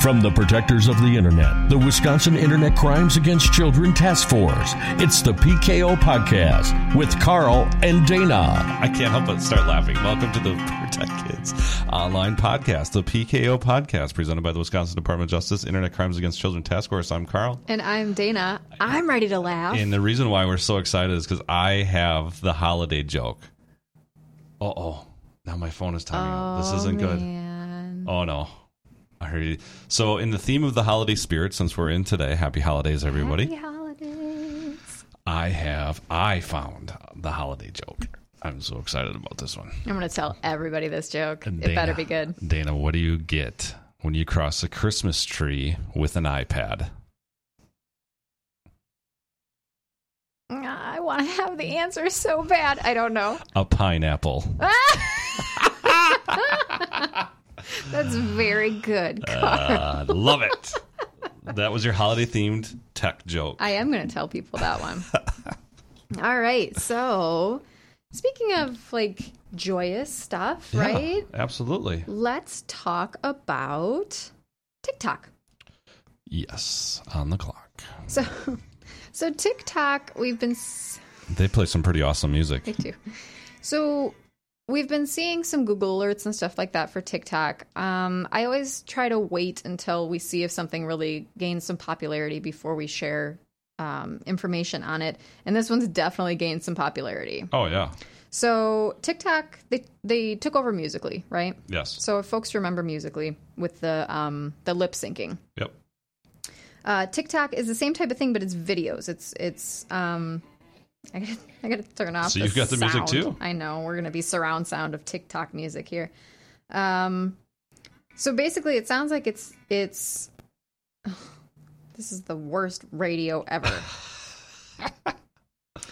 From the protectors of the internet, the Wisconsin Internet Crimes Against Children Task Force, it's the PKO Podcast with Carl and Dana. I can't help but start laughing. Welcome to the Protect Kids online podcast, the PKO Podcast, presented by the Wisconsin Department of Justice Internet Crimes Against Children Task Force. I'm Carl. And I'm Dana. I'm ready to laugh. And the reason why we're so excited is because I have the holiday joke. Uh oh. Now my phone is telling me this isn't good. Oh no. I you. So, in the theme of the holiday spirit, since we're in today, happy holidays, everybody. Happy holidays. I have, I found the holiday joke. I'm so excited about this one. I'm going to tell everybody this joke. And it better be good. Dana, what do you get when you cross a Christmas tree with an iPad? I want to have the answer so bad. I don't know. A pineapple. That's very good. Uh, love it. That was your holiday themed tech joke. I am going to tell people that one. All right. So, speaking of like joyous stuff, Yeah, right? Absolutely. Let's talk about TikTok. Yes, on the clock. So, so TikTok, we've been s- They play some pretty awesome music. They do. So we've been seeing some Google alerts and stuff like that for TikTok. Um, I always try to wait until we see if something really gains some popularity before we share um, information on it. And this one's definitely gained some popularity. Oh, yeah. So TikTok, they they took over Musically, right? Yes. So if folks remember Musically with the um, the lip syncing, Yep. uh, TikTok is the same type of thing, but it's videos. It's it's um, I gotta, I gotta turn off. So you've got the music too? I know we're gonna be surround sound of TikTok music here. Um, so basically, it sounds like it's it's. this is the worst radio ever.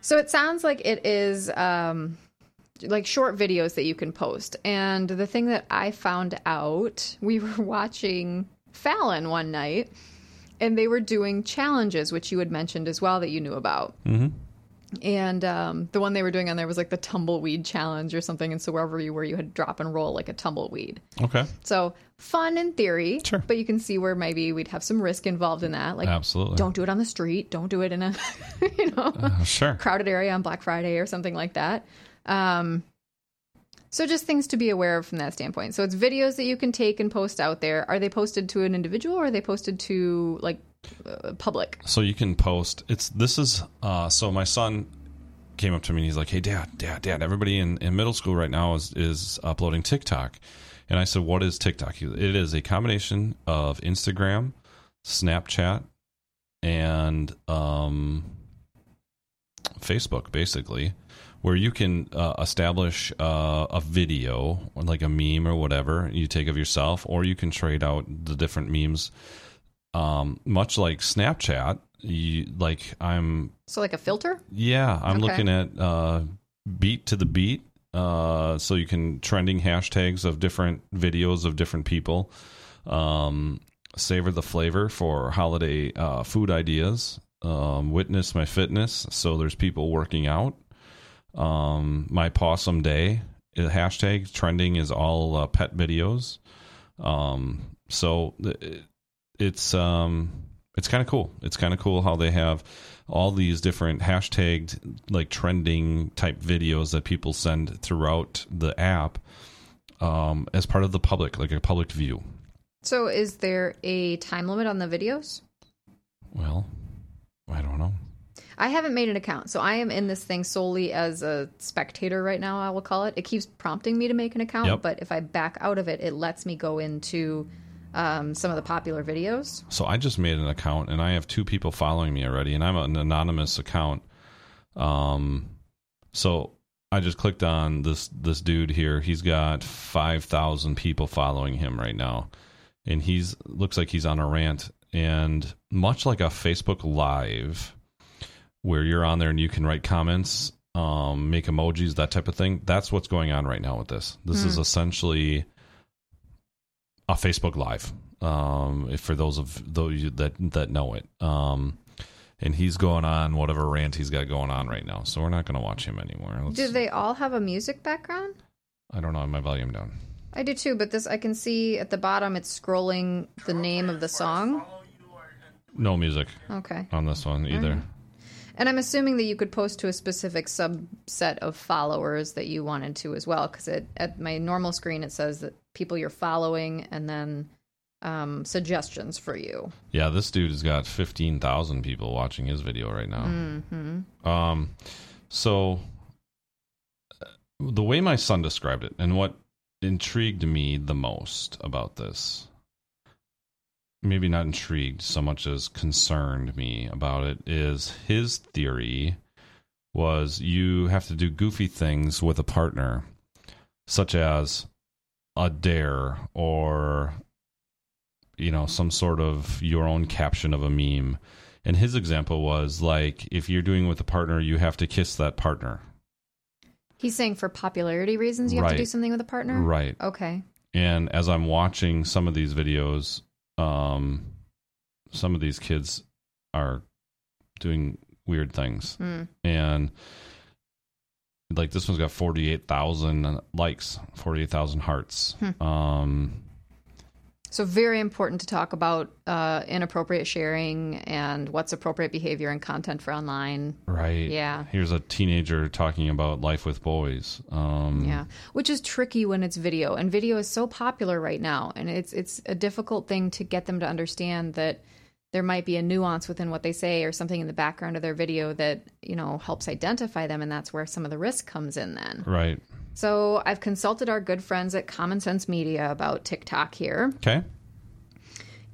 so it sounds like it is um, like short videos that you can post. And the thing that I found out, we were watching Fallon one night, and they were doing challenges, which you had mentioned as well that you knew about. Mm-hmm. And um, the one they were doing on there was like the tumbleweed challenge or something. And so wherever you were, you had drop and roll like a tumbleweed. Okay. So fun in theory, Sure. but you can see where maybe we'd have some risk involved in that. Like, Absolutely. don't do it on the street. Don't do it in a, you know, Uh, sure. crowded area on Black Friday or something like that. Um, so just things to be aware of from that standpoint. So it's videos that you can take and post out there. Are they posted to an individual or are they posted to like uh, public? So you can post. It's this is uh, so my son came up to me and he's like, "Hey, dad, dad, dad! Everybody in, in middle school right now is is uploading TikTok." And I said, "What is TikTok?" It is a combination of Instagram, Snapchat, and um, Facebook, basically, where you can uh, establish uh, a video, like a meme or whatever you take of yourself, or you can trade out the different memes um, much like Snapchat, you, like I'm, So like a filter? yeah, I'm Okay. looking at uh, beat to the beat. Uh, so you can trending hashtags of different videos of different people. Um, savor the flavor for holiday uh, food ideas. Um, witness my fitness. So there's people working out. Um, my possum day hashtag trending is all uh, pet videos. Um, so th- it's um it's kind of cool. It's kind of cool how they have all these different hashtagged like trending type videos that people send throughout the app um, as part of the public, like a public view. So is there a time limit on the videos? Well, I don't know. I haven't made an account, so I am in this thing solely as a spectator right now, I will call it. It keeps prompting me to make an account, Yep. but if I back out of it, it lets me go into um, some of the popular videos. So I just made an account and I have two people following me already, and I'm an anonymous account. Um, so I just clicked on this this dude here. He's got five thousand people following him right now, and he's looks like he's on a rant. And much like a Facebook Live, where you're on there and you can write comments, um, make emojis, that type of thing. That's what's going on right now with this. This is essentially a Facebook Live. Um, if for those of those that that know it. Um, and he's going on whatever rant he's got going on right now. So we're not going to watch him anymore. Let's, Do they all have a music background? I don't know. I my volume down. I do too, but this I can see at the bottom it's scrolling the name of the song. No music Okay. on this one either. And I'm assuming that you could post to a specific subset of followers that you wanted to as well, because at my normal screen it says that people you're following and then um, suggestions for you. Yeah, this dude has got fifteen thousand people watching his video right now. Mm-hmm. Um, so uh, the way my son described it, and what intrigued me the most about this, maybe not intrigued so much as concerned me about it, is his theory was you have to do goofy things with a partner, such as a dare or you know some sort of your own caption of a meme and his example was like if you're doing it with a partner you have to kiss that partner He's saying for popularity reasons you have to do something with a partner. right Okay. and as i'm watching some of these videos um some of these kids are doing weird things Mm. and like this one's got 48,000 likes 48,000 hearts Hmm. um So very important to talk about uh, inappropriate sharing and what's appropriate behavior and content for online. right Yeah. here's a teenager talking about life with boys um Yeah, which is tricky when it's video, and video is so popular right now, and it's it's a difficult thing to get them to understand that there might be a nuance within what they say or something in the background of their video that you know helps identify them, and that's where some of the risk comes in. Then, right so I've consulted our good friends at Common Sense Media about TikTok here, okay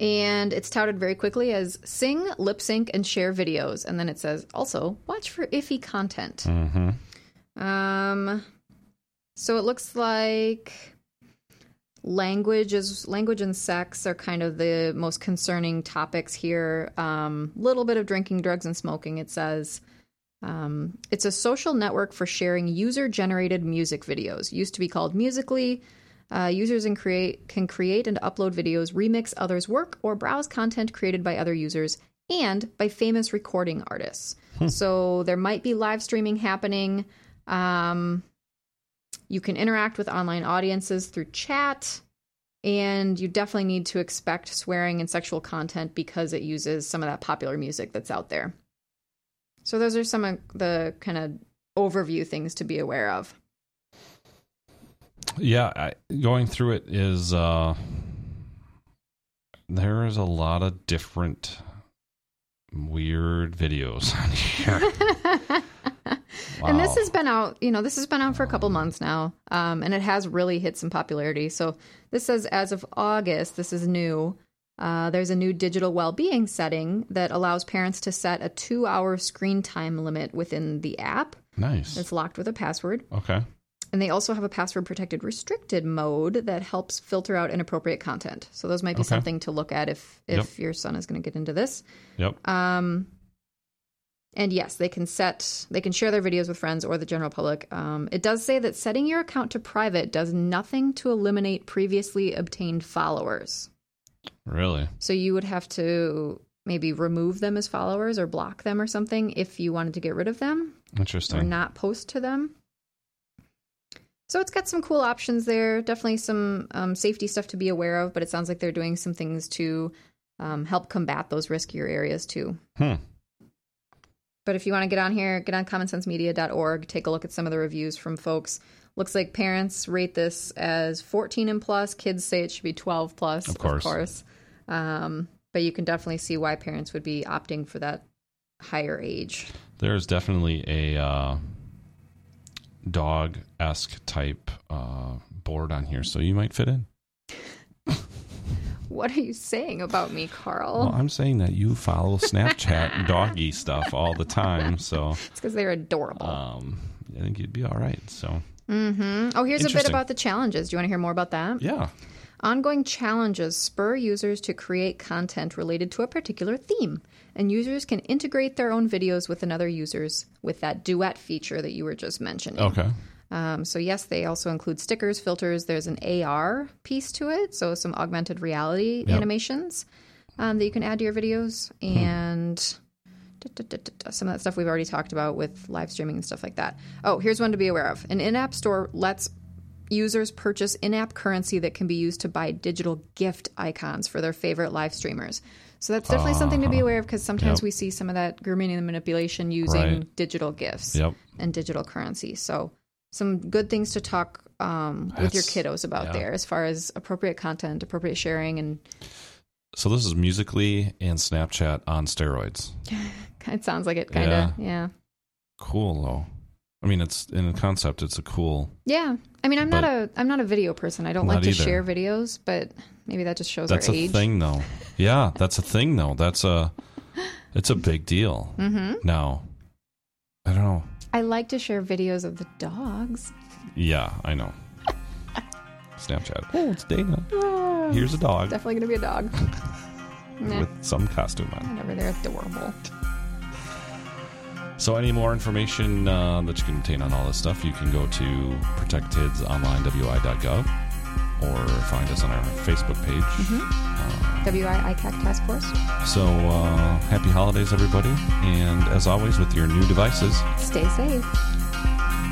and it's touted very quickly as sing, lip sync, and share videos, and then it says also watch for iffy content. mm-hmm Um, so it looks like language is language and sex are kind of the most concerning topics here. Um, little bit of drinking, drugs, and smoking. It says. Um, it's a social network for sharing user-generated music videos. Used to be called Musically. Uh, users and create can create and upload videos, remix others' work, or browse content created by other users and by famous recording artists. So there might be live streaming happening. Um, you can interact with online audiences through chat, and you definitely need to expect swearing and sexual content because it uses some of that popular music that's out there. So those are some of the kind of overview things to be aware of. Yeah, I, going through it is uh there is a lot of different weird videos on here. And this has been out, you know, this has been out for a couple months now, um, and it has really hit some popularity. So this says as of August, this is new. Uh, there's a new digital well-being setting that allows parents to set a two-hour screen time limit within the app. nice. It's locked with a password, Okay. and they also have a password-protected restricted mode that helps filter out inappropriate content. So those might be Okay. something to look at if if Yep. your son is going to get into this. Yep. Um, and yes, they can set, they can share their videos with friends or the general public. Um, it does say that setting your account to private does nothing to eliminate previously obtained followers. Really? So you would have to maybe remove them as followers or block them or something if you wanted to get rid of them Interesting. or not post to them. So it's got some cool options there. Definitely some um, safety stuff to be aware of, but it sounds like they're doing some things to um, help combat those riskier areas too. Hmm. But if you want to get on here, get on commonsensemedia.org, take a look at some of the reviews from folks. Looks like parents rate this as 14 and plus. Kids say it should be 12 plus, Of course. Of course. Um, but you can definitely see why parents would be opting for that higher age. There's definitely a uh, dog esque type uh, board on here, so you might fit in. What are you saying about me, Carl? Well, I'm saying that you follow Snapchat doggy stuff all the time, so it's because they're adorable. um, I think you'd be all right. So hmm Oh, here's a bit about the challenges. Do you want to hear more about that? yeah, Ongoing challenges spur users to create content related to a particular theme, and users can integrate their own videos with another users with that duet feature that you were just mentioning. okay, Um, so yes, they also include stickers, filters. There's an AR piece to it, so some augmented reality Yep. animations um, that you can add to your videos, and da, da, da, some of that stuff we've already talked about with live streaming and stuff like that. Oh, here's one to be aware of: an in-app store lets users purchase in app currency that can be used to buy digital gift icons for their favorite live streamers. So that's definitely something to be aware of because sometimes Yep. we see some of that grooming and manipulation using Right. digital gifts Yep. and digital currency. So some good things to talk um, with your kiddos about yeah. there as far as appropriate content, appropriate sharing, and So this is Musically and Snapchat on steroids. it sounds like it kind of yeah. Cool though. I mean, it's in concept. It's a cool. Yeah, I mean, I'm not a I'm not a video person. I don't like to either. share videos, but maybe that just shows That's our a age. thing though. Yeah, that's a thing though. That's a. It's a big deal. Mm-hmm. Now, I don't know. I like to share videos of the dogs. Yeah, I know. Snapchat. Oh, it's Dana. Here's a dog Definitely gonna be a dog. Nah, with some costume on. whatever, they're adorable. So, any more information uh, that you can obtain on all this stuff, you can go to protectkidsonline.wi.gov or find us on our Facebook page. WI ICAC Task Force. So, uh, happy holidays, everybody. And as always, with your new devices, Stay safe.